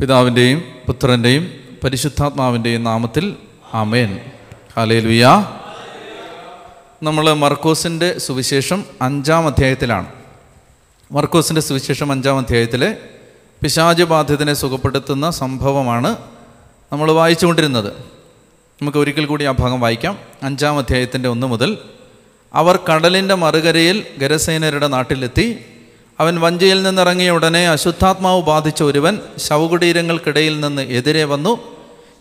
പിതാവിന്റെയും പുത്രന്റെയും പരിശുദ്ധാത്മാവിന്റെയും നാമത്തിൽ ആമേൻ. ഹാലേലുയ നമ്മൾ മർക്കോസിന്റെ സുവിശേഷം അഞ്ചാം അധ്യായത്തിലാണ്. മർക്കോസിന്റെ സുവിശേഷം അഞ്ചാം അധ്യായത്തിലെ പിശാജ് ബാധിതനെ സുഖപ്പെടുത്തുന്ന സംഭവമാണ് നമ്മൾ വായിച്ചുകൊണ്ടിരുന്നത്. നമുക്ക് ഒരിക്കൽ കൂടി ആ ഭാഗം വായിക്കാം. അഞ്ചാം അധ്യായത്തിന്റെ ഒന്ന് മുതൽ അവർ കടലിന്റെ മറുകരയിൽ ഗരസേനരുടെ നാട്ടിലെത്തി അവൻ വഞ്ചിയിൽ നിന്നിറങ്ങിയ ഉടനെ അശുദ്ധാത്മാവ് ബാധിച്ച ഒരുവൻ ശവകുടീരങ്ങൾക്കിടയിൽ നിന്ന് എതിരെ വന്നു.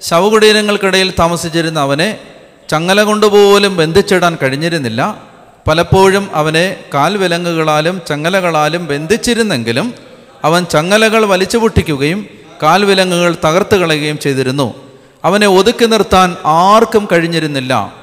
ശവകുടീരങ്ങൾക്കിടയിൽ താമസിച്ചിരുന്ന അവനെ ചങ്ങല കൊണ്ടുപോലും ബന്ധിച്ചിടാൻ കഴിഞ്ഞിരുന്നില്ല. പലപ്പോഴും അവനെ കാൽവിലങ്ങുകളാലും ചങ്ങലകളാലും ബന്ധിച്ചിരുന്നെങ്കിലും അവൻ ചങ്ങലകൾ വലിച്ചു പൊട്ടിക്കുകയും കാൽവിലങ്ങുകൾ തകർത്ത് കളയുകയും ചെയ്തിരുന്നു. അവനെ ഒതുക്കി നിർത്താൻ ആർക്കും കഴിഞ്ഞിരുന്നില്ല.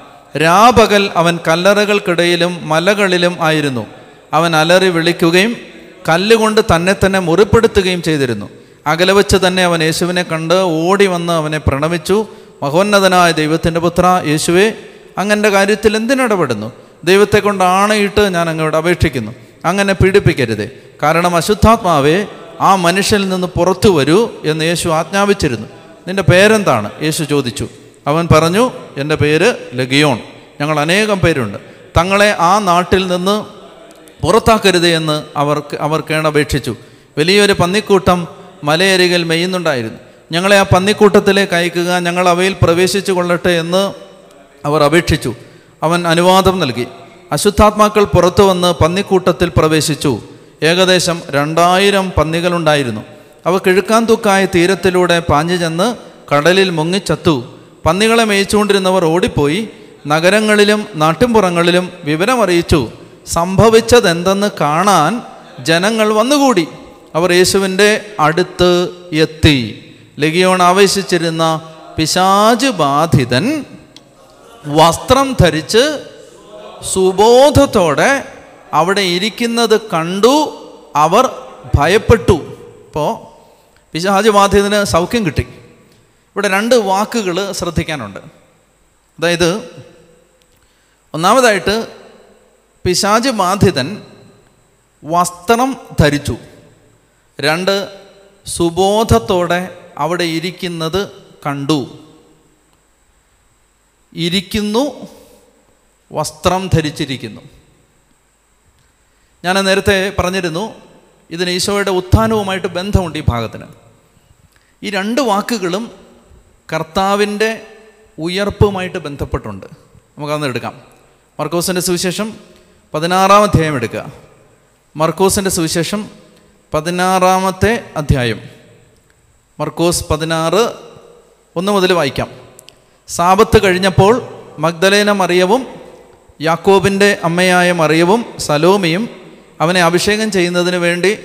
രാപകൽ അവൻ കല്ലറകൾക്കിടയിലും മലകളിലും ആയിരുന്നു. അവൻ അലറി വിളിക്കുകയും കല്ലുകൊണ്ട് തന്നെ തന്നെ മുറിപ്പെടുത്തുകയും ചെയ്തിരുന്നു. അകലെ വെച്ച് തന്നെ അവൻ യേശുവിനെ കണ്ട് ഓടി വന്ന് അവനെ പ്രണമിച്ചു. മഹോന്നതനായ ദൈവത്തിന്റെ പുത്ര യേശുവെ അങ്ങന്റെ കാര്യത്തിൽ എന്തിനിടപെടുന്നു? ദൈവത്തെ കൊണ്ട് ആണയിട്ട് ഞാൻ അങ്ങോട്ട് അപേക്ഷിക്കുന്നു. അങ്ങനെ പീഡിപ്പിക്കരുതേ. കാരണം അശുദ്ധാത്മാവേ ആ മനുഷ്യനിൽ നിന്ന് പുറത്തു വരൂ എന്ന് യേശു ആജ്ഞാപിച്ചിരുന്നു. നിന്റെ പേരെന്താണ്? യേശു ചോദിച്ചു. അവൻ പറഞ്ഞു എന്റെ പേര് ലഗിയോൺ. ഞങ്ങൾ അനേകം പേരുണ്ട്. തങ്ങളെ ആ നാട്ടിൽ നിന്ന് പുറത്താക്കരുത് എന്ന് അവർക്ക് അവർ കേണപേക്ഷിച്ചു. വലിയൊരു പന്നിക്കൂട്ടം മലയരികിൽ മെയ്യുന്നുണ്ടായിരുന്നു ഞങ്ങളെ ആ പന്നിക്കൂട്ടത്തിലെ അയക്കുക ഞങ്ങൾ അവയിൽ പ്രവേശിച്ചു കൊള്ളട്ടെ എന്ന് അവർ അപേക്ഷിച്ചു. അവൻ അനുവാദം നൽകി. അശുദ്ധാത്മാക്കൾ പുറത്തു വന്ന് പന്നിക്കൂട്ടത്തിൽ പ്രവേശിച്ചു. ഏകദേശം രണ്ടായിരം പന്നികളുണ്ടായിരുന്നു. അവ കിഴുക്കാൻ തൂക്കായ തീരത്തിലൂടെ പാഞ്ഞു ചെന്ന് കടലിൽ മുങ്ങിച്ചത്തു. പന്നികളെ മേയിച്ചുകൊണ്ടിരുന്നവർ ഓടിപ്പോയി നഗരങ്ങളിലും നാട്ടിൻപുറങ്ങളിലും വിവരമറിയിച്ചു. സംഭവിച്ചതെന്തെന്ന് കാണാൻ ജനങ്ങൾ വന്നുകൂടി. അവർ യേശുവിന്റെ അടുത്ത് എത്തി. ലഗിയോൺ ആവേശിച്ചിരുന്ന പിശാജ് ബാധിതൻ വസ്ത്രം ധരിച്ച് സുബോധത്തോടെ അവിടെ ഇരിക്കുന്നത് കണ്ടു. അവർ ഭയപ്പെട്ടു. ഇപ്പോൾ പിശാജ് ബാധിതന് സൗഖ്യം കിട്ടി. ഇവിടെ രണ്ട് വാക്കുകൾ ശ്രദ്ധിക്കാനുണ്ട്. അതായത് ഒന്നാമതായിട്ട് പിശാജ് ബാധിതൻ വസ്ത്രം ധരിച്ചു. രണ്ട് സുബോധത്തോടെ അവിടെ ഇരിക്കുന്നത് കണ്ടു. ഇരിക്കുന്നു വസ്ത്രം ധരിച്ചിരിക്കുന്നു. ഞാൻ നേരത്തെ പറഞ്ഞിരുന്നു ഇതിന് ഈശോയുടെ ഉത്ഥാനവുമായിട്ട് ബന്ധമുണ്ട് ഈ ഭാഗത്തിന്. ഈ രണ്ട് വാക്കുകളും കർത്താവിന്റെ ഉയർപ്പുമായിട്ട് ബന്ധപ്പെട്ടുണ്ട്. നമുക്കന്ന് എടുക്കാം. മർക്കോസിന്റെ സുവിശേഷം പതിനാറാം അധ്യായം എടുക്കുക മർക്കോസിന്റെ സുവിശേഷം പതിനാറാമത്തെ അധ്യായം. മർക്കോസ് പതിനാറ് ഒന്ന് മുതൽ വായിക്കാം. സാപത്ത് കഴിഞ്ഞപ്പോൾ മഗ്ദലേന മറിയവും യാക്കോബിന്റെ അമ്മയായ മറിയവും സലോമയും അവനെ അഭിഷേകം ചെയ്യുന്നതിന് വേണ്ടി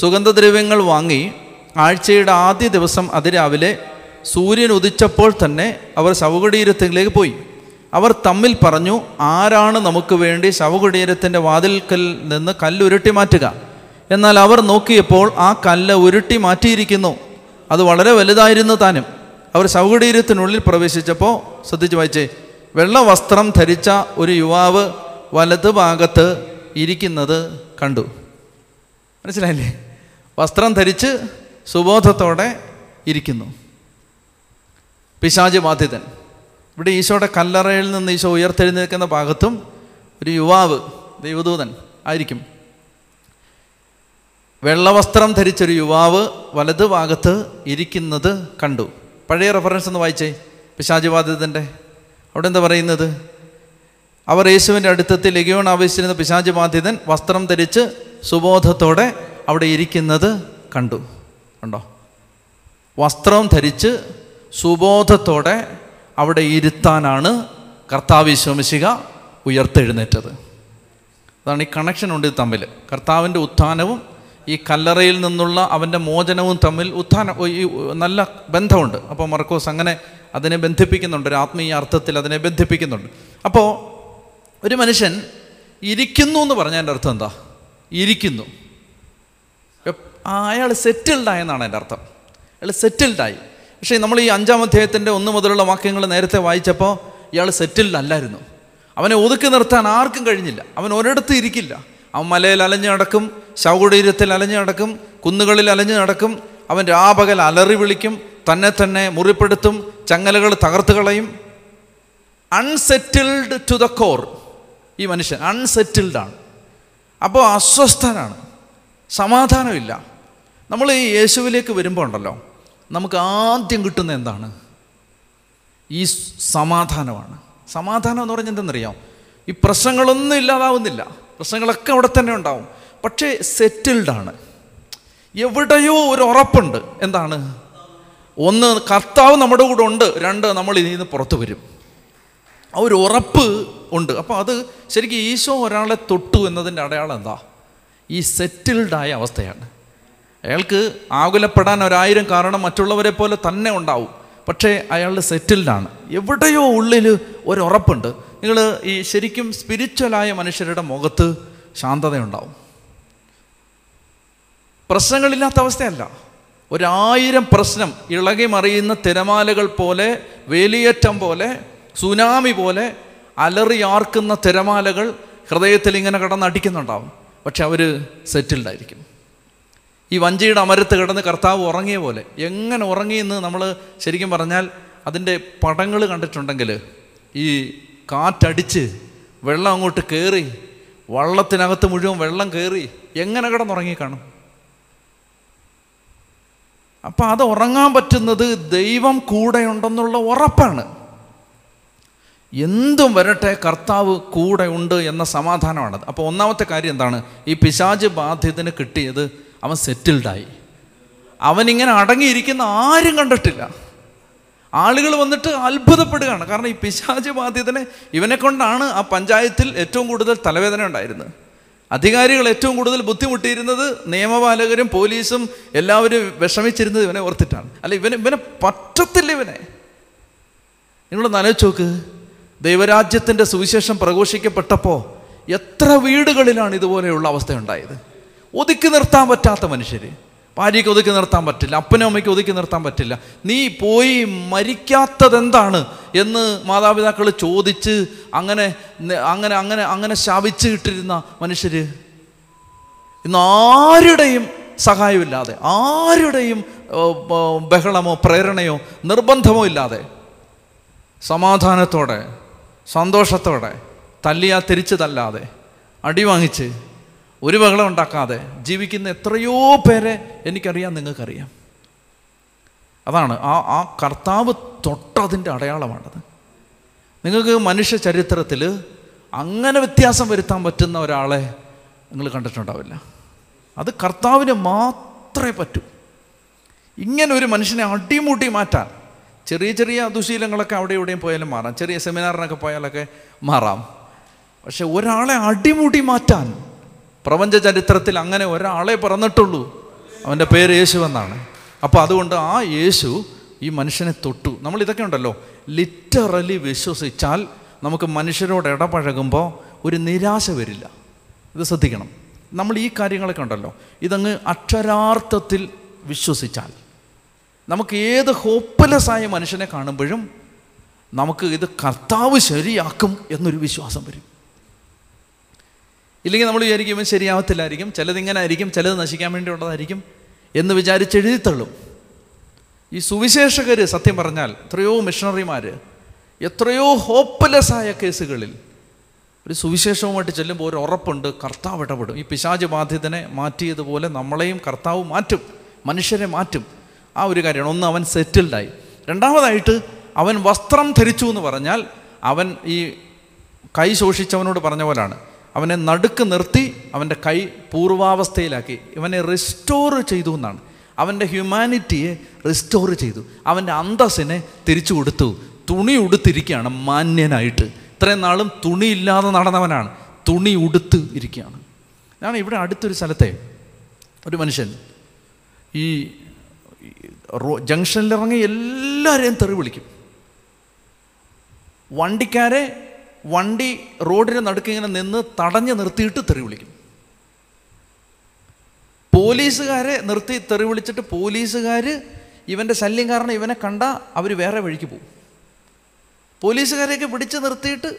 സുഗന്ധദ്രവ്യങ്ങൾ വാങ്ങി ആഴ്ചയുടെ ആദ്യ ദിവസം അതിരാവിലെ സൂര്യൻ ഉദിച്ചപ്പോൾ തന്നെ അവർ ശവകുടീരത്തിലേക്ക് പോയി. അവർ തമ്മിൽ പറഞ്ഞു ആരാണ് നമുക്ക് വേണ്ടി ശവകുടീരത്തിന്റെ വാതിൽക്കൽ നിന്ന് കല്ലുരുട്ടി മാറ്റുക? എന്നാൽ അവർ നോക്കിയപ്പോൾ ആ കല്ല് ഉരുട്ടി മാറ്റിയിരിക്കുന്നു. അത് വളരെ വലുതായിരുന്നു താനും. അവർ ശവകുടീരത്തിനുള്ളിൽ പ്രവേശിച്ചപ്പോൾ ശ്രദ്ധിച്ച് വായിച്ചേ വെള്ള വസ്ത്രം ധരിച്ച ഒരു യുവാവ് വലത് ഭാഗത്ത് ഇരിക്കുന്നത് കണ്ടു. മനസ്സിലായില്ലേ? വസ്ത്രം ധരിച്ച് സുബോധത്തോടെ ഇരിക്കുന്നു. പിശാജ് ബാധിതൻ ഇവിടെ ഈശോയുടെ കല്ലറയിൽ നിന്ന് ഈശോ ഉയർത്തെഴുന്നേൽക്കുന്ന ഭാഗത്തും ഒരു യുവാവ് ദൈവദൂതൻ ആയിരിക്കും. വെള്ളവസ്ത്രം ധരിച്ചൊരു യുവാവ് വലത് ഭാഗത്ത് ഇരിക്കുന്നത് കണ്ടു. പഴയ റെഫറൻസ് ഒന്ന് വായിച്ചേ പിശാചിബാധിതന്റെ അവിടെ എന്താ പറയുന്നത്? അവർ യേശുവിന്റെ അടുത്തെത്തി ലഗിയോൺ ആവശ്യിച്ചിരുന്ന പിശാചി ബാധിതൻ വസ്ത്രം ധരിച്ച് സുബോധത്തോടെ അവിടെ ഇരിക്കുന്നത് കണ്ടു. കണ്ടോ വസ്ത്രം ധരിച്ച് സുബോധത്തോടെ അവിടെ ഇരുത്താനാണ് കർത്താവ് വിശ്വമിശിക ഉയർത്തെഴുന്നേറ്റത്. അതാണ് ഈ കണക്ഷൻ ഉണ്ട് തമ്മിൽ. കർത്താവിന്റെ ഉത്ഥാനവും ഈ കല്ലറയിൽ നിന്നുള്ള അവന്റെ മോചനവും തമ്മിൽ ഉത്ഥാന ഈ നല്ല ബന്ധമുണ്ട്. അപ്പോൾ മർക്കോസ് അങ്ങനെ അതിനെ ബന്ധിപ്പിക്കുന്നുണ്ട്. ഒരു ആത്മീയ അർത്ഥത്തിൽ അതിനെ ബന്ധിപ്പിക്കുന്നുണ്ട്. അപ്പോൾ ഒരു മനുഷ്യൻ ഇരിക്കുന്നു എന്ന് പറഞ്ഞതിന്റെ അർത്ഥം എന്താ? ഇരിക്കുന്നു. അയാൾ സെറ്റിൽഡ് ആയെന്നാണ് എന്റെ അർത്ഥം. അയാൾ സെറ്റിൽഡ് ആയി. പക്ഷേ നമ്മൾ ഈ അഞ്ചാം അധ്യായത്തിന്റെ ഒന്ന് മുതലുള്ള വാക്യങ്ങൾ നേരത്തെ വായിച്ചപ്പോൾ ഇയാൾ സെറ്റിൽഡ് അല്ലായിരുന്നു അവനെ ഒതുക്കി നിർത്താൻ ആർക്കും കഴിഞ്ഞില്ല. അവൻ ഒരിടത്ത് ഇരിക്കില്ല. അവൻ മലയിൽ അലഞ്ഞു നടക്കും ശവകുടീരത്തിൽ അലഞ്ഞു നടക്കും കുന്നുകളിൽ അലഞ്ഞു നടക്കും. അവൻ രാപകൽ അലറി വിളിക്കും തന്നെ തന്നെ മുറിപ്പെടുത്തും ചങ്ങലകൾ തകർത്ത് കളയും. അൺസെറ്റിൽഡ് ടു ദ കോർ ഈ മനുഷ്യൻ അൺസെറ്റിൽഡ് ആണ്. അപ്പോൾ അസ്വസ്ഥനാണ്. സമാധാനമില്ല. നമ്മൾ ഈ യേശുവിലേക്ക് വരുമ്പോൾ ഉണ്ടല്ലോ നമുക്ക് ആദ്യം കിട്ടുന്ന എന്താണ്? ഈ സമാധാനമാണ്. സമാധാനം എന്ന് പറഞ്ഞാൽ എന്തെന്നറിയാം? ഈ പ്രശ്നങ്ങളൊന്നും ഇല്ലാതാവുന്നില്ല. പ്രശ്നങ്ങളൊക്കെ അവിടെ തന്നെ ഉണ്ടാവും. പക്ഷേ സെറ്റിൽഡ് ആണ്. എവിടെയോ ഒരു ഉറപ്പുണ്ട്. എന്താണ്? ഒന്ന് കർത്താവ് നമ്മുടെ കൂടെ ഉണ്ട്. രണ്ട് നമ്മൾ ഇതിൽ നിന്ന് പുറത്തു വരും. ആ ഒരു ഉറപ്പ് ഉണ്ട്. അപ്പോൾ അത് ശരിക്കും ഈശോ ഒരാളെ തൊട്ടു എന്നതിന്റെ അടയാളം എന്താ? ഈ സെറ്റിൽഡായ അവസ്ഥയാണ്. അയാൾക്ക് ആകുലപ്പെടാൻ ഒരായിരം കാരണം മറ്റുള്ളവരെ പോലെ തന്നെ ഉണ്ടാവും. പക്ഷേ അയാൾ സെറ്റിൽഡാണ്. എവിടെയോ ഉള്ളിൽ ഒരു ഉറപ്പുണ്ട് നിങ്ങൾ ഈ ശരിക്കും സ്പിരിച്വലായ മനുഷ്യരുടെ മുഖത്ത് ശാന്തതയുണ്ടാവും. പ്രശ്നങ്ങളില്ലാത്ത അവസ്ഥയല്ല. ഒരായിരം പ്രശ്നം ഇളകി മറിയുന്ന തിരമാലകൾ പോലെ വേലിയേറ്റം പോലെ സുനാമി പോലെ അലറിയാർക്കുന്ന തിരമാലകൾ ഹൃദയത്തിൽ ഇങ്ങനെ കടന്നടിക്കുന്നുണ്ടാവും. പക്ഷെ അവർ സെറ്റിൽഡായിരിക്കും. ഈ വഞ്ചിയുടെ അമരത്ത് കിടന്ന് കർത്താവ് ഉറങ്ങിയ പോലെ. എങ്ങനെ ഉറങ്ങിയെന്ന് നമ്മൾ ശരിക്കും പറഞ്ഞാൽ അതിന്റെ പടങ്ങൾ കണ്ടിട്ടുണ്ടെങ്കിൽ ഈ കാറ്റടിച്ച് വെള്ളം അങ്ങോട്ട് കയറി വള്ളത്തിനകത്ത് മുഴുവൻ വെള്ളം കയറി എങ്ങനെ കിടന്നുറങ്ങി കാണും? അപ്പം അത് ഉറങ്ങാൻ പറ്റുന്നത് ദൈവം കൂടെയുണ്ടെന്നുള്ള ഉറപ്പാണ്. എന്തും വരട്ടെ കർത്താവ് കൂടെ ഉണ്ട് എന്ന സമാധാനമാണത്. അപ്പോൾ ഒന്നാമത്തെ കാര്യം എന്താണ്? ഈ പിശാജ് ബാധ്യതന് കിട്ടിയത് അവൻ സെറ്റിൽഡായി. അവനിങ്ങനെ അടങ്ങിയിരിക്കുന്ന ആരും കണ്ടിട്ടില്ല. ആളുകൾ വന്നിട്ട് അത്ഭുതപ്പെടുകയാണ്. കാരണം ഈ പിശാചി ബാധ്യതനെ ഇവനെ കൊണ്ടാണ് ആ പഞ്ചായത്തിൽ ഏറ്റവും കൂടുതൽ തലവേദന ഉണ്ടായിരുന്നത്. അധികാരികൾ ഏറ്റവും കൂടുതൽ ബുദ്ധിമുട്ടിയിരുന്നത് നിയമപാലകരും പോലീസും എല്ലാവരും വിഷമിച്ചിരുന്നത് ഇവനെ ഓർത്തിട്ടാണ്. അല്ല ഇവന് ഇവനെ പറ്റത്തില്ല ഇവനെ. നിങ്ങളൊന്ന് ആലോചിച്ച് നോക്ക്. ദൈവരാജ്യത്തിന്റെ സുവിശേഷം പ്രഘോഷിക്കപ്പെട്ടപ്പോൾ എത്ര വീടുകളിലാണ് ഇതുപോലെയുള്ള അവസ്ഥ ഉണ്ടായത്? ഒതുക്കി നിർത്താൻ പറ്റാത്ത മനുഷ്യർ ഭാര്യയ്ക്ക് ഒതുക്കി നിർത്താൻ പറ്റില്ല അപ്പനും അമ്മയ്ക്ക് ഒതുക്കി നിർത്താൻ പറ്റില്ല. നീ പോയി മരിക്കാത്തതെന്താണ് എന്ന് മാതാപിതാക്കൾ ചോദിച്ച് അങ്ങനെ അങ്ങനെ അങ്ങനെ അങ്ങനെ ശാപിച്ച് ഇട്ടിരുന്ന മനുഷ്യർ ഇന്ന് ആരുടെയും സഹായമില്ലാതെ ആരുടെയും ബഹളമോ പ്രേരണയോ നിർബന്ധമോ ഇല്ലാതെ സമാധാനത്തോടെ സന്തോഷത്തോടെ തല്ലിയാ തിരിച്ചു തല്ലാതെ അടി വാങ്ങിച്ച് ഒരു ബഹളം ഉണ്ടാക്കാതെ ജീവിക്കുന്ന എത്രയോ പേരെ എനിക്കറിയാം നിങ്ങൾക്കറിയാം. അതാണ് ആ ആ കർത്താവ് തൊട്ടതിന്റെ അടയാളമാണത്. നിങ്ങൾക്ക് മനുഷ്യ ചരിത്രത്തിൽ അങ്ങനെ വ്യത്യാസം വരുത്താൻ പറ്റുന്ന ഒരാളെ നിങ്ങൾ കണ്ടിട്ടുണ്ടാവില്ല. അത് കർത്താവിന് മാത്രമേ പറ്റൂ. ഇങ്ങനെ ഒരു മനുഷ്യനെ അടിമുട്ടി മാറ്റാൻ ചെറിയ ചെറിയ ദുശീലങ്ങളൊക്കെ അവിടെ ഇവിടെയും പോയാലും മാറാം. ചെറിയ സെമിനാറിനൊക്കെ പോയാലൊക്കെ മാറാം. പക്ഷെ ഒരാളെ അടിമുടി മാറ്റാൻ പ്രപഞ്ച ചരിത്രത്തിൽ അങ്ങനെ ഒരാളെ പറന്നിട്ടുള്ളൂ. അവന്റെ പേര് യേശു എന്നാണ്. അപ്പോൾ അതുകൊണ്ട് ആ യേശു ഈ മനുഷ്യനെ തൊട്ടു. നമ്മൾ ഇതൊക്കെ ഉണ്ടല്ലോ. ലിറ്ററലി വിശ്വസിച്ചാൽ നമുക്ക് മനുഷ്യരോട് ഇടപഴകുമ്പോൾ ഒരു നിരാശ വരില്ല. ഇത് ശ്രദ്ധിക്കണം. നമ്മൾ ഈ കാര്യങ്ങളൊക്കെ ഉണ്ടല്ലോ. ഇതങ്ങ് അക്ഷരാർത്ഥത്തിൽ വിശ്വസിച്ചാൽ. നമുക്ക് ഏത് ഹോപ്പ്ലെസ്സായ മനുഷ്യനെ കാണുമ്പോഴും നമുക്ക് ഇത് കർത്താവ് ശരിയാക്കും എന്നൊരു വിശ്വാസം വരും. ഇല്ലെങ്കിൽ നമ്മൾ വിചാരിക്കും ഇവൻ ശരിയാവത്തില്ലായിരിക്കും. ചിലതിങ്ങനെ ആയിരിക്കും ചിലത് നശിക്കാൻ വേണ്ടി ഉള്ളതായിരിക്കും എന്ന് വിചാരിച്ച് എഴുതിത്തള്ളും ഈ സുവിശേഷകർ സത്യം പറഞ്ഞാൽ എത്രയോ മിഷണറിമാർ എത്രയോ ഹോപ്പ്ലെസ് ആയ കേസുകളിൽ ഒരു സുവിശേഷവുമായിട്ട് ചെല്ലുമ്പോൾ ഒരു ഉറപ്പുണ്ട് കർത്താവ് ഇടപെടും. ഈ പിശാജ് ബാധ്യതനെ മാറ്റിയതുപോലെ നമ്മളെയും കർത്താവ് മാറ്റും മനുഷ്യരെ മാറ്റും. ആ ഒരു കാര്യമാണ്. ഒന്ന് അവൻ സെറ്റിൽഡായി. രണ്ടാമതായിട്ട് അവൻ വസ്ത്രം ധരിച്ചു എന്ന് പറഞ്ഞാൽ അവൻ ഈ കൈ ശോഷിച്ചവനോട് പറഞ്ഞ പോലാണ്. അവനെ നടുക്ക് നിർത്തി അവന്റെ കൈ പൂർവാവസ്ഥയിലാക്കി. ഇവനെ റിസ്റ്റോർ ചെയ്തു എന്നാണ്. അവന്റെ ഹ്യൂമാനിറ്റിയെ റിസ്റ്റോർ ചെയ്തു. അവന്റെ അന്തസ്സിനെ തിരിച്ചു കൊടുത്തു. തുണി ഉടുത്തിരിക്കുകയാണ് മാന്യനായിട്ട്. ഇത്രയും നാളും തുണിയില്ലാതെ നടന്നവനാണ്. തുണി ഉടുത്ത് ഇരിക്കുകയാണ്. ഞാൻ ഇവിടെ അടുത്തൊരു സ്ഥലത്തെ ഒരു മനുഷ്യൻ ഈ റോ ജംഗ്ഷനിലിറങ്ങി എല്ലാവരെയും തെറി വിളിക്കും. വണ്ടിക്കാരെ വണ്ടി റോഡിന് നടുക്ക് ഇങ്ങനെ നിന്ന് തടഞ്ഞു നിർത്തിയിട്ട് തെറി വിളിക്കും. പോലീസുകാരെ നിർത്തി തെറി വിളിച്ചിട്ട് പോലീസുകാർ ഇവന്റെ ശല്യം കാരണം ഇവനെ കണ്ട അവർ വേറെ വഴിക്ക് പോകും. പോലീസുകാരെയൊക്കെ പിടിച്ച് നിർത്തിയിട്ട്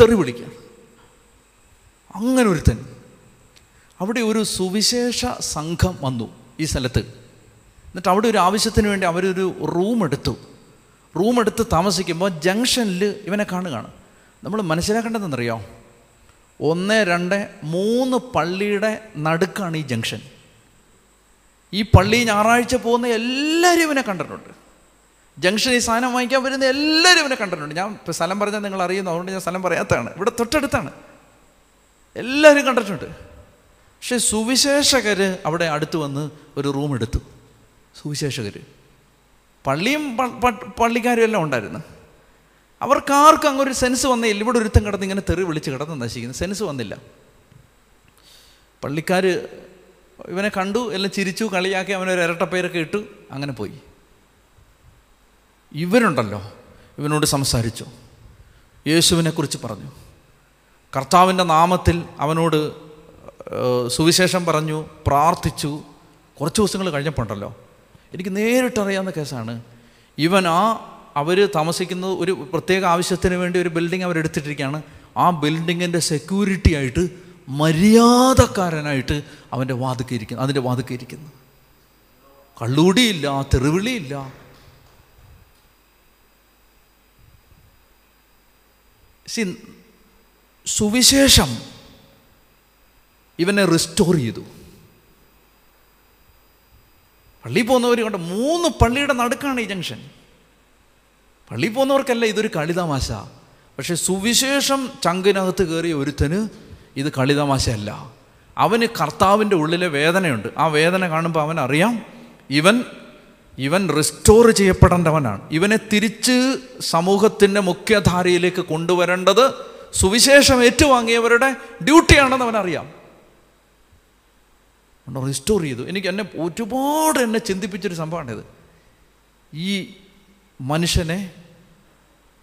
തെറി വിളിക്കുക അങ്ങനെ ഒരുത്തൻ അവിടെ ഒരു സുവിശേഷ സംഘം വന്നു ഈ സ്ഥലത്ത്. എന്നിട്ട് അവിടെ ഒരു ആവശ്യത്തിന് വേണ്ടി അവരൊരു റൂം എടുത്തു. റൂം എടുത്ത് താമസിക്കുമ്പോൾ ജംഗ്ഷനിൽ ഇവനെ കാണുകയാണ്. നമ്മൾ മനസ്സിലാക്കേണ്ടതെന്നറിയോ ഒന്ന് രണ്ട് മൂന്ന് പള്ളിയുടെ നടുക്കാണ് ഈ ജംഗ്ഷൻ. ഈ പള്ളി ഞായറാഴ്ച പോകുന്ന എല്ലാവരും ഇവനെ കണ്ടിട്ടുണ്ട്. ജംഗ്ഷനിൽ സാധനം വാങ്ങിക്കാൻ വരുന്ന എല്ലാവരും ഇവനെ കണ്ടിട്ടുണ്ട്. ഞാൻ ഇപ്പോൾ സ്ഥലം പറഞ്ഞാൽ നിങ്ങൾ അറിയുന്നു. അതുകൊണ്ട് ഞാൻ സ്ഥലം പറയാത്തതാണ്. ഇവിടെ തൊട്ടടുത്താണ്. എല്ലാവരും കണ്ടിട്ടുണ്ട്. പക്ഷെ സുവിശേഷകർ അവിടെ അടുത്ത് വന്ന് ഒരു റൂം എടുത്തു. സുവിശേഷകർ പള്ളിയും പള്ളിക്കാരും എല്ലാം ഉണ്ടായിരുന്നു. അവർക്കാർക്കും അങ്ങൊരു സെൻസ് വന്നില്ല ഇവിടെ ഒരുത്തം കിടന്ന് ഇങ്ങനെ തെറി വിളിച്ച് കിടന്ന് നശിക്കുന്നു. സെൻസ് വന്നില്ല. പള്ളിക്കാർ ഇവനെ കണ്ടു എല്ലാം ചിരിച്ചു കളിയാക്കി അവനൊരു ഇരട്ടപ്പേരൊക്കെ ഇട്ടു അങ്ങനെ പോയി. ഇവരുണ്ടല്ലോ ഇവനോട് സംസാരിച്ചു. യേശുവിനെക്കുറിച്ച് പറഞ്ഞു. കർത്താവിന്റെ നാമത്തിൽ അവനോട് സുവിശേഷം പറഞ്ഞു പ്രാർത്ഥിച്ചു. കുറച്ച് ദിവസങ്ങൾ കഴിഞ്ഞപ്പോണ്ടല്ലോ. എനിക്ക് നേരിട്ടറിയാവുന്ന കേസാണ്. ഇവൻ ആ അവർ താമസിക്കുന്നത് ഒരു പ്രത്യേക ആവശ്യത്തിന് വേണ്ടി ഒരു ബിൽഡിംഗ് അവരെടുത്തിട്ടിരിക്കുകയാണ് ആ ബിൽഡിങ്ങിന്റെ സെക്യൂരിറ്റി ആയിട്ട് മര്യാദക്കാരനായിട്ട് അവന്റെ വാതുക്കിയിരിക്കുന്നു അതിന്റെ വാതുക്കിയിരിക്കുന്നു. കള്ളൂടിയില്ല തെറിവിളിയില്ല. സി സുവിശേഷം ഇവനെ റിസ്റ്റോർ ചെയ്തു. പള്ളിയിൽ പോകുന്നവർ കൊണ്ട് മൂന്ന് പള്ളിയുടെ നടുക്കാണ് ഈ ജംഗ്ഷൻ പള്ളിയിൽ പോകുന്നവർക്കല്ല ഇതൊരു കളിതമാശ. പക്ഷേ സുവിശേഷം ചങ്കിനകത്ത് കയറിയ ഒരുത്തന് ഇത് കളിതമാശയല്ല. അവന് കർത്താവിന്റെ ഉള്ളിലെ വേദനയുണ്ട്. ആ വേദന കാണുമ്പോൾ അവൻ അറിയാം ഇവൻ ഇവൻ റിസ്റ്റോർ ചെയ്യപ്പെടേണ്ടവനാണ്. ഇവനെ തിരിച്ച് സമൂഹത്തിന്റെ മുഖ്യധാരയിലേക്ക് കൊണ്ടുവരേണ്ടത് സുവിശേഷം ഏറ്റുവാങ്ങിയവരുടെ ഡ്യൂട്ടിയാണെന്ന് അവനറിയാം റിസ്റ്റോർ ചെയ്തു. എനിക്ക് എന്നെ ഒരുപാട് എന്നെ ചിന്തിപ്പിച്ചൊരു സംഭവമാണിത്. ഈ മനുഷ്യനെ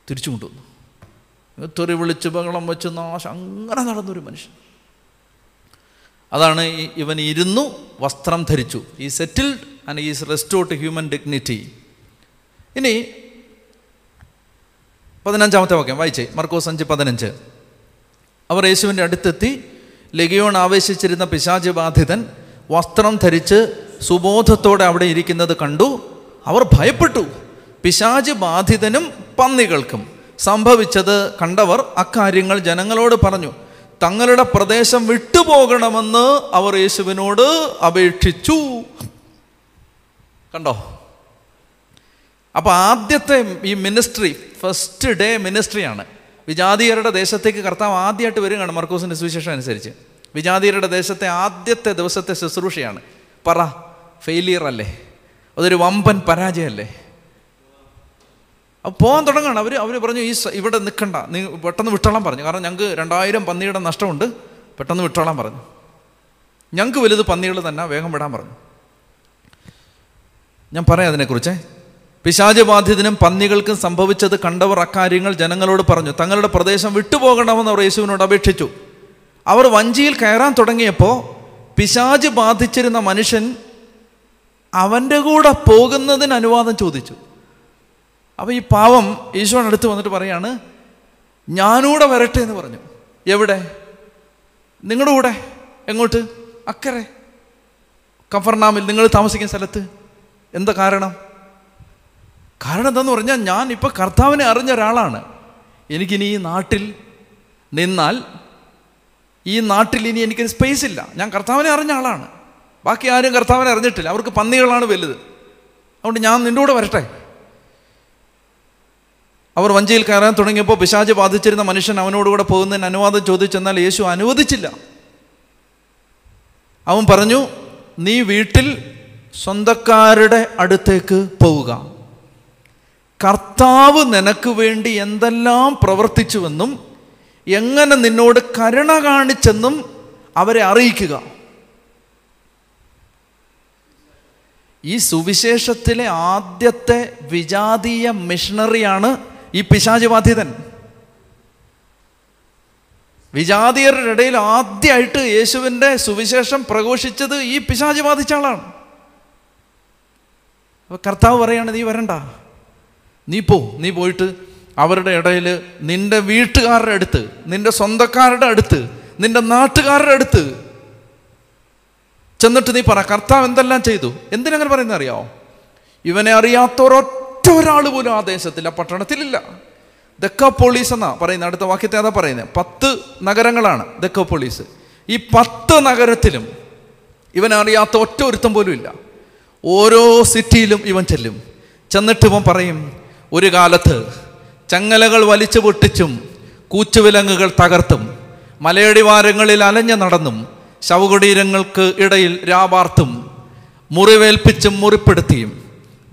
തിരിച്ചു കൊണ്ടുവന്നു തെറി വിളിച്ച് ബഹളം വെച്ച് നാശം അങ്ങനെ നടന്നൊരു മനുഷ്യൻ. അതാണ് ഇവൻ ഇരുന്നു വസ്ത്രം ധരിച്ചു. ഈ settled and is restore to human dignity ഇനി പതിനഞ്ചാമത്തെ വാക്യം വായിച്ചേ. മർക്കോസ് അഞ്ച് പതിനഞ്ച്. അവർ യേശുവിന്റെ അടുത്തെത്തി ലഗിയോൺ ആവേശിച്ചിരുന്ന പിശാചി ബാധിതൻ വസ്ത്രം ധരിച്ച് സുബോധത്തോടെ അവിടെ ഇരിക്കുന്നത് കണ്ടു. അവർ ഭയപ്പെട്ടു. പിശാച് ബാധിതനും പന്നികൾക്കും സംഭവിച്ചത് കണ്ടവർ അക്കാര്യങ്ങൾ ജനങ്ങളോട് പറഞ്ഞു. തങ്ങളുടെ പ്രദേശം വിട്ടുപോകണമെന്ന് അവർ യേശുവിനോട് അപേക്ഷിച്ചു. കണ്ടോ? അപ്പോൾ ആദ്യത്തെ ഈ മിനിസ്ട്രി ഫസ്റ്റ് ഡേ മിനിസ്ട്രിയാണ്. വിജാതീയരുടെ ദേശത്തേക്ക് കർത്താവ് ആദ്യമായിട്ട് വരികയാണ് മർക്കോസിന്റെ സുവിശേഷം അനുസരിച്ച്. വിജാതീയരുടെ ദേശത്തെ ആദ്യത്തെ ദിവസത്തെ ശുശ്രൂഷയാണ്. പറ ഫെയിലിയർ അല്ലേ അതൊരു വമ്പൻ പരാജയമല്ലേ? അപ്പോൾ പോകാൻ തുടങ്ങുകയാണ് അവർ അവർ പറഞ്ഞു ഈ ഇവിടെ നിൽക്കണ്ട നീ പെട്ടെന്ന് വിട്ടോളാൻ പറഞ്ഞു. കാരണം ഞങ്ങൾക്ക് രണ്ടായിരം പന്നിയുടെ നഷ്ടമുണ്ട്. പെട്ടെന്ന് വിട്ടോളാൻ പറഞ്ഞു. ഞങ്ങൾക്ക് വലുത് പന്നികൾ തന്നെ വേഗം വിടാൻ പറഞ്ഞു. ഞാൻ പറയാം അതിനെക്കുറിച്ച്. പിശാചബാധിതനും പന്നികൾക്കും സംഭവിച്ചത് കണ്ടവർ അക്കാര്യങ്ങൾ ജനങ്ങളോട് പറഞ്ഞു. തങ്ങളുടെ പ്രദേശം വിട്ടുപോകണമെന്ന് അവർ യേശുവിനോട് അപേക്ഷിച്ചു. അവർ വഞ്ചിയിൽ കയറാൻ തുടങ്ങിയപ്പോൾ പിശാച് ബാധിച്ചിരുന്ന മനുഷ്യൻ അവന്റെ കൂടെ പോകുന്നതിന് അനുവാദം ചോദിച്ചു. അപ്പോൾ ഈ പാവം ഈശോയുടെ അടുത്ത് വന്നിട്ട് പറയാണ് ഞാനൂടെ വരട്ടെ എന്ന് പറഞ്ഞു. എവിടെ? നിങ്ങളുടെ കൂടെ? എങ്ങോട്ട്? അക്കരെ. കഫർനാമിൽ നിങ്ങൾ താമസിക്കുന്ന സ്ഥലത്ത്. എന്താ കാരണം? കാരണം എന്താന്ന് പറഞ്ഞാൽ ഞാൻ ഇപ്പോൾ കർത്താവിനെ അറിഞ്ഞ ഒരാളാണ്. എനിക്കിനി ഈ നാട്ടിൽ നിന്നാൽ ഈ നാട്ടിൽ ഇനി എനിക്കൊരു സ്പേസ് ഇല്ല. ഞാൻ കർത്താവിനെ അറിഞ്ഞ ആളാണ്. ബാക്കി ആരും കർത്താവിനെ അറിഞ്ഞിട്ടില്ല. അവർക്ക് പന്നികളാണ് വലുത്. അതുകൊണ്ട് ഞാൻ നിന്റെ വരട്ടെ. അവർ വഞ്ചിയിൽ കയറാൻ തുടങ്ങിയപ്പോൾ പിശാജ് ബാധിച്ചിരുന്ന മനുഷ്യൻ അവനോടുകൂടെ പോകുന്നതിന് അനുവാദം ചോദിച്ചെന്നാൽ യേശു അനുവദിച്ചില്ല. അവൻ പറഞ്ഞു നീ വീട്ടിൽ സ്വന്തക്കാരുടെ അടുത്തേക്ക് പോവുക. കർത്താവ് നിനക്ക് വേണ്ടി എന്തെല്ലാം പ്രവർത്തിച്ചുവെന്നും എങ്ങനെ നിന്നോട് കരുണ കാണിച്ചെന്നും അവരെ അറിയിക്കുക. ഈ സുവിശേഷത്തിലെ ആദ്യത്തെ വിജാതീയ മിഷണറിയാണ് ഈ പിശാചിബാധിതൻ വിജാതിയരുടെ ഇടയിൽ ആദ്യമായിട്ട് യേശുവിന്റെ സുവിശേഷം പ്രഘോഷിച്ചത് ഈ പിശാചി ബാധിച്ച ആളാണ്. അപ്പോൾ കർത്താവ് പറയാണ് നീ വരണ്ട. നീ പോ. നീ പോയിട്ട് അവരുടെ ഇടയിൽ നിന്റെ വീട്ടുകാരുടെ അടുത്ത് നിന്റെ സ്വന്തക്കാരുടെ അടുത്ത് നിന്റെ നാട്ടുകാരുടെ അടുത്ത് ചെന്നിട്ട് നീ പറ കർത്താവ് എന്തെല്ലാം ചെയ്തു? എന്തിനങ്ങനെ പറയുന്നത് അറിയാമോ ഇവനെ അറിയാത്ത ഒരൊറ്റ ഒരാൾ പോലും ആ ദേശത്തിൽ ആ പട്ടണത്തിലില്ല. ദക്കോപോളീസ് എന്നാ പറയുന്നത് അടുത്ത വാക്യത്തെ അതാ പറയുന്നത് പത്ത് നഗരങ്ങളാണ് ദക്കോപോളീസ് ഈ പത്ത് നഗരത്തിലും ഇവൻ അറിയാത്ത ഒറ്റ ഒരുത്തം പോലും ഇല്ല. ഓരോ സിറ്റിയിലും ഇവൻ ചെല്ലും. ചെന്നിട്ട് ഇവൻ പറയും ഒരു കാലത്ത് ചങ്ങലകൾ വലിച്ചു പൊട്ടിച്ചും കൂച്ചുവിലങ്ങുകൾ തകർത്തും മലയടിവാരങ്ങളിൽ അലഞ്ഞു നടന്നും ശവകുടീരങ്ങൾക്ക് ഇടയിൽ രാപാർത്തും മുറിവേൽപ്പിച്ചും മുറിപ്പെടുത്തിയും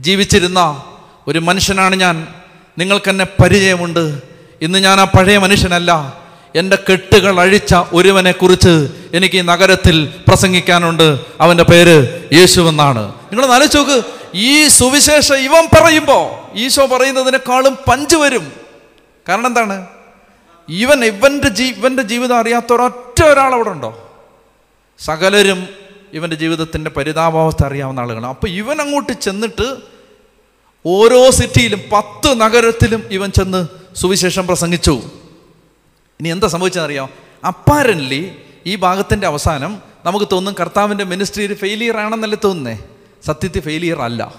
ജീവിച്ചിരുന്ന ഒരു മനുഷ്യനാണ് ഞാൻ. നിങ്ങൾക്കെന്നെ പരിചയമുണ്ട്. ഇന്ന് ഞാൻ ആ പഴയ മനുഷ്യനല്ല. എന്റെ കെട്ടുകൾ അഴിച്ച ഒരുവനെ കുറിച്ച് എനിക്ക് ഈ നഗരത്തിൽ പ്രസംഗിക്കാനുണ്ട്. അവന്റെ പേര് യേശു എന്നാണ്. നിങ്ങൾ നാലോ ചോക്ക് ഈ സുവിശേഷം ഇവൻ പറയുമ്പോൾ ഈശോ പറയുന്നതിനേക്കാളും പഞ്ച് വരും. കാരണം എന്താണ്? ഇവൻ ഇവന്റെ ജീ ഇവന്റെ ജീവിതം അറിയാത്ത ഒരൊറ്റ ഒരാൾ അവിടെ ഉണ്ടോ? സകലരും ഇവന്റെ ജീവിതത്തിന്റെ പരിതാപാവസ്ഥ അറിയാവുന്ന ആളുകളാണ്. അപ്പോൾ ഇവൻ അങ്ങോട്ട് ചെന്നിട്ട് ഓരോ സിറ്റിയിലും പത്ത് നഗരത്തിലും ഇവൻ ചെന്ന് സുവിശേഷം പ്രസംഗിച്ചു. ഇനി എന്താ സംഭവിച്ചതെന്നറിയോ അപ്പാരൻലി ഈ ഭാഗത്തിന്റെ അവസാനം നമുക്ക് തോന്നും കർത്താവിന്റെ മിനിസ്ട്രിയിൽ ഫെയിലിയർ ആണെന്നല്ലേ തോന്നുന്നേ. സത്യത്തിൽ ഫെയിലിയർ അല്ല.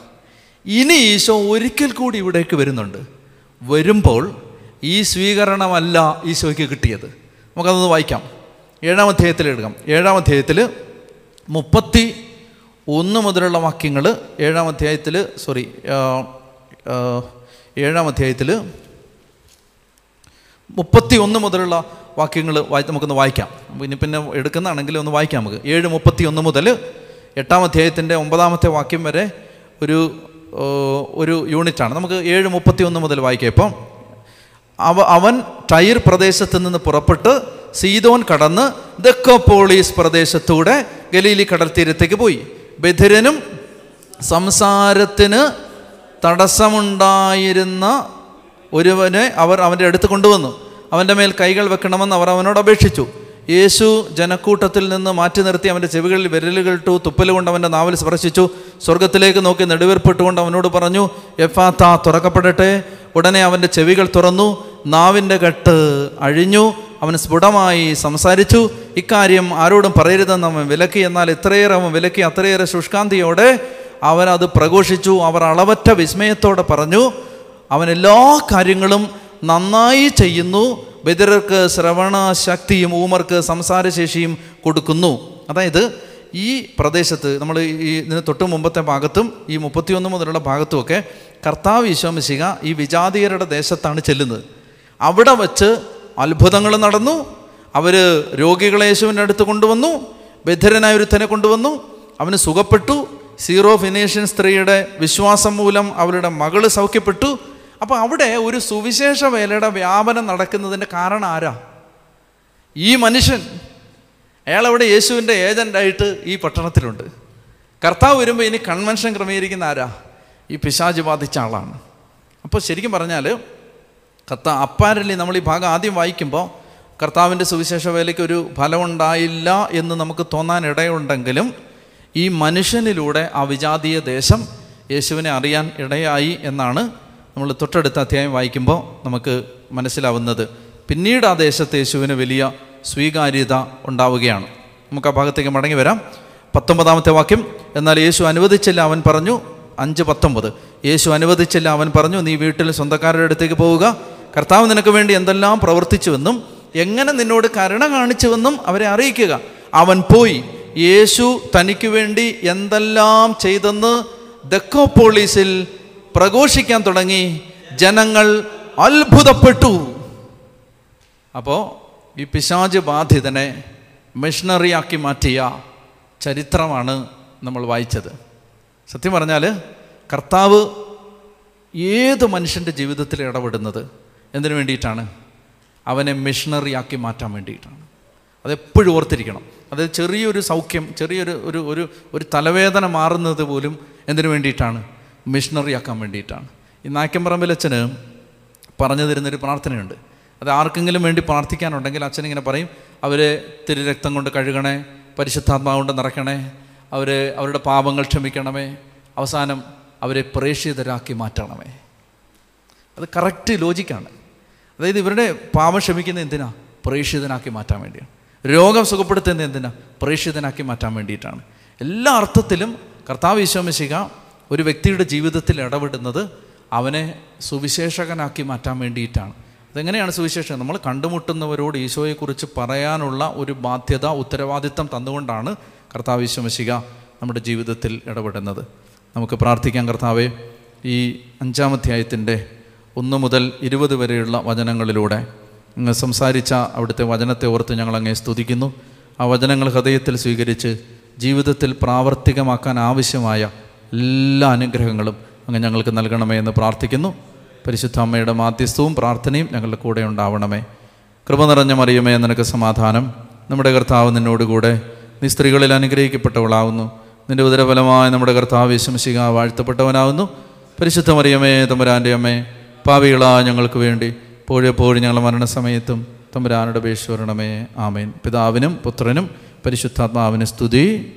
ഇനി ഈശോ ഒരിക്കൽ കൂടി ഇവിടേക്ക് വരുന്നുണ്ട്. വരുമ്പോൾ ഈ സ്വീകരണമല്ല ഈശോയ്ക്ക് കിട്ടിയത്. നമുക്കതൊന്ന് വായിക്കാം. ഏഴാം അധ്യായത്തിൽ എടുക്കാം ഏഴാം അധ്യായത്തിൽ മുപ്പത്തി ഒന്ന് മുതലുള്ള വാക്യങ്ങൾ ഏഴാം അധ്യായത്തിൽ സോറി ഏഴാം അധ്യായത്തിൽ മുപ്പത്തി ഒന്ന് മുതലുള്ള വാക്യങ്ങൾ വായി നമുക്കൊന്ന് വായിക്കാം. ഇനി പിന്നെ എടുക്കുന്നതാണെങ്കിൽ ഒന്ന് വായിക്കാം നമുക്ക്. ഏഴ് മുപ്പത്തി ഒന്ന് മുതൽ എട്ടാം അധ്യായത്തിന്റെ ഒമ്പതാമത്തെ വാക്യം വരെ ഒരു ഒരു യൂണിറ്റാണ്. നമുക്ക് ഏഴ് മുപ്പത്തി ഒന്ന് മുതൽ വായിക്കാം ഇപ്പം. അവ അവൻ ടൈർ പ്രദേശത്ത് നിന്ന് പുറപ്പെട്ട് സീതോൻ കടന്ന് ദക്കോപോളീസ് പ്രദേശത്തൂടെ ഗലീലി കടൽ തീരത്തേക്ക് പോയി. ബധിരനും സംസാരത്തിന് തടസ്സമുണ്ടായിരുന്ന ഒരുവനെ അവർ അവന്റെ അടുത്ത് കൊണ്ടുവന്നു. അവന്റെ മേൽ കൈകൾ വെക്കണമെന്ന് അവർ അവനോട് അപേക്ഷിച്ചു. യേശു ജനക്കൂട്ടത്തിൽ നിന്ന് മാറ്റി നിർത്തി അവന്റെ ചെവികളിൽ വിരലുകളിട്ടു തുപ്പൽ കൊണ്ട് അവന്റെ നാവിൽ സ്പർശിച്ചു. സ്വർഗത്തിലേക്ക് നോക്കി നെടുവീർപ്പിട്ടുകൊണ്ട് അവനോട് പറഞ്ഞു എഫാത്ത തുറക്കപ്പെടട്ടെ. ഉടനെ അവന്റെ ചെവികൾ തുറന്നു നാവിന്റെ കെട്ട് അഴിഞ്ഞു. അവൻ സ്ഫുടമായി സംസാരിച്ചു. ഇക്കാര്യം ആരോടും പറയരുതെന്ന് അവൻ വിലക്കി എന്നാൽ ഇത്രയേറെ അവൻ വിലക്കി അത്രയേറെ ശുഷ്കാന്തിയോടെ അവനത് പ്രഘോഷിച്ചു. അവർ അളവറ്റ വിസ്മയത്തോടെ പറഞ്ഞു അവൻ എല്ലാ കാര്യങ്ങളും നന്നായി ചെയ്യുന്നു. ബദിരർക്ക് ശ്രവണ ശക്തിയും ഊമർക്ക് സംസാരശേഷിയും കൊടുക്കുന്നു. അതായത് ഈ പ്രദേശത്ത് നമ്മൾ ഈ ഇതിന് തൊട്ട് മുമ്പത്തെ ഭാഗത്തും ഈ മുപ്പത്തിയൊന്ന് മുതലുള്ള ഭാഗത്തുമൊക്കെ കർത്താവ് ഈശോമിശിക ഈ വിജാതീയരുടെ ദേശത്താണ് ചെല്ലുന്നത്. അവിടെ വച്ച് അത്ഭുതങ്ങൾ നടന്നു. അവർ രോഗികളെ യേശുവിന്റെ അടുത്ത് കൊണ്ടുവന്നു. ബദ്ധരനായ ഒരുത്തനെ കൊണ്ടുവന്നു. അവന് സുഖപ്പെട്ടു. സീറോ ഫിനേഷ്യൻ സ്ത്രീയുടെ വിശ്വാസം മൂലം അവരുടെ മകൾ സൗഖ്യപ്പെട്ടു. അപ്പോൾ അവിടെ ഒരു സുവിശേഷ വേലയുടെ വ്യാപനം നടക്കുന്നതിന്റെ കാരണം ആരാ? ഈ മനുഷ്യൻ. അയാളവിടെ യേശുവിന്റെ ഏജന്റായിട്ട് ഈ പട്ടണത്തിലുണ്ട്. കർത്താവ് വരുമ്പോൾ ഇനി കൺവെൻഷൻ ക്രമീകരിക്കുന്ന ആരാ? ഈ പിശാജ് ബാധിച്ച ആളാണ്. അപ്പോൾ ശരിക്കും പറഞ്ഞാൽ കർത്താ അപ്പാരലി നമ്മൾ ഈ ഭാഗം ആദ്യം വായിക്കുമ്പോൾ കർത്താവിന്റെ സുവിശേഷ വേലയ്ക്ക് ഒരു ഫലമുണ്ടായില്ല എന്ന് നമുക്ക് തോന്നാൻ ഇടയുണ്ടെങ്കിലും ഈ മനുഷ്യനിലൂടെ ആ വിജാതീയ ദേശം യേശുവിനെ അറിയാൻ ഇടയായി എന്നാണ് നമ്മൾ തൊട്ടടുത്ത അധ്യായം വായിക്കുമ്പോൾ നമുക്ക് മനസ്സിലാവുന്നത്. പിന്നീട് ആ ദേശത്ത് യേശുവിന് വലിയ സ്വീകാര്യത ഉണ്ടാവുകയാണ്. നമുക്ക് ആ ഭാഗത്തേക്ക് മടങ്ങി വരാം. പത്തൊമ്പതാമത്തെ വാക്യം എന്നാൽ യേശു അനുവദിച്ചില്ല അവൻ പറഞ്ഞു. അഞ്ച് പത്തൊമ്പത് യേശു അനുവദിച്ചില്ല അവൻ പറഞ്ഞു. നീ വീട്ടിൽ സ്വന്തക്കാരുടെ അടുത്തേക്ക് പോവുക. കർത്താവ് നിനക്ക് വേണ്ടി എന്തെല്ലാം പ്രവർത്തിച്ചുവെന്നും എങ്ങനെ നിന്നോട് കരുണ കാണിച്ചുവെന്നും അവരെ അറിയിക്കുക. അവൻ പോയി യേശു തനിക്ക് വേണ്ടി എന്തെല്ലാം ചെയ്തെന്ന് ദക്കോപോളീസിൽ പ്രഘോഷിക്കാൻ തുടങ്ങി. ജനങ്ങൾ അത്ഭുതപ്പെട്ടു. അപ്പോൾ ഈ പിശാജ് ബാധിതനെ മിഷണറിയാക്കി മാറ്റിയ ചരിത്രമാണ് നമ്മൾ വായിച്ചത്. സത്യം പറഞ്ഞാൽ കർത്താവ് ഏത് മനുഷ്യന്റെ ജീവിതത്തിൽ ഇടപെടുന്നത്? എന്തിനു വേണ്ടിയിട്ടാണ്? അവനെ മിഷണറിയാക്കി മാറ്റാൻ വേണ്ടിയിട്ടാണ്. അതെപ്പോഴും ഓർത്തിരിക്കണം. അത് ചെറിയൊരു സൗഖ്യം ചെറിയൊരു ഒരു ഒരു ഒരു തലവേദന മാറുന്നത് പോലും എന്തിനു വേണ്ടിയിട്ടാണ്? മിഷണറിയാക്കാൻ വേണ്ടിയിട്ടാണ്. ഈ നായ്ക്കമ്പറമ്പിൽ അച്ഛന് പറഞ്ഞു തരുന്നൊരു പ്രാർത്ഥനയുണ്ട്. അത് ആർക്കെങ്കിലും വേണ്ടി പ്രാർത്ഥിക്കാനുണ്ടെങ്കിൽ അച്ഛൻ ഇങ്ങനെ പറയും അവരെ തിരുരക്തം കൊണ്ട് കഴുകണേ പരിശുദ്ധാത്മാവ് കൊണ്ട് നിറയ്ക്കണേ അവർ അവരുടെ പാപങ്ങൾ ക്ഷമിക്കണമേ അവസാനം അവരെ പ്രേക്ഷിതരാക്കി മാറ്റണമേ. അത് കറക്റ്റ് ലോജിക്കാണ്. അതായത് ഇവരുടെ പാപം ക്ഷമിക്കുന്ന എന്തിനാ? പ്രേക്ഷിതനാക്കി മാറ്റാൻ വേണ്ടിയാണ്. രോഗം സുഖപ്പെടുത്തുന്നത് എന്തിനാ? പ്രേക്ഷിതനാക്കി മാറ്റാൻ വേണ്ടിയിട്ടാണ്. എല്ലാ അർത്ഥത്തിലും കർത്താവ് ഈശോമിശിക ഒരു വ്യക്തിയുടെ ജീവിതത്തിൽ ഇടപെടുന്നത് അവനെ സുവിശേഷകനാക്കി മാറ്റാൻ വേണ്ടിയിട്ടാണ്. അതെങ്ങനെയാണ് സുവിശേഷം? നമ്മൾ കണ്ടുമുട്ടുന്നവരോട് ഈശോയെക്കുറിച്ച് പറയാനുള്ള ഒരു ബാധ്യത ഉത്തരവാദിത്തം തന്നുകൊണ്ടാണ് കർത്താവ് ഈശോമിശിക നമ്മുടെ ജീവിതത്തിൽ ഇടപെടുന്നത്. നമുക്ക് പ്രാർത്ഥിക്കാം കർത്താവേ ഈ അഞ്ചാം അഞ്ചാമധ്യായത്തിന്റെ ഒന്ന് മുതൽ ഇരുപത് വരെയുള്ള വചനങ്ങളിലൂടെ അങ്ങ് സംസാരിച്ച അവിടുത്തെ വചനത്തെ ഓർത്ത് ഞങ്ങൾ സ്തുതിക്കുന്നു. ആ വചനങ്ങൾ ഹൃദയത്തിൽ സ്വീകരിച്ച് ജീവിതത്തിൽ പ്രാവർത്തികമാക്കാൻ ആവശ്യമായ എല്ലാ അനുഗ്രഹങ്ങളും അങ്ങ് ഞങ്ങൾക്ക് നൽകണമേ എന്ന് പ്രാർത്ഥിക്കുന്നു. പരിശുദ്ധ അമ്മയുടെ മാധ്യസ്ഥവും പ്രാർത്ഥനയും ഞങ്ങളുടെ കൂടെ ഉണ്ടാവണമേ. കൃപ നിറഞ്ഞ മറിയുമേ നിനക്ക് സമാധാനം. നമ്മുടെ കർത്താവ് നിന്നോടുകൂടെ നീ സ്ത്രീകളിൽ അനുഗ്രഹിക്കപ്പെട്ടവളാവുന്നു. നിന്റെ ഉദരഫലമായ നമ്മുടെ കർത്താവ് വിശംസിക വാഴ്ത്തപ്പെട്ടവനാവുന്നു. പരിശുദ്ധ മറിയമേ തമ്പുരാന്റെ അമ്മേ പാവികളാ ഞങ്ങൾക്ക് വേണ്ടി പോഴെപ്പോഴും ഞങ്ങളുടെ മരണസമയത്തും തമ്പുരാനുടെ അപേക്ഷ വരണമേ. ആമേൻ. പിതാവിനും പുത്രനും പരിശുദ്ധാത്മാവിന് സ്തുതി.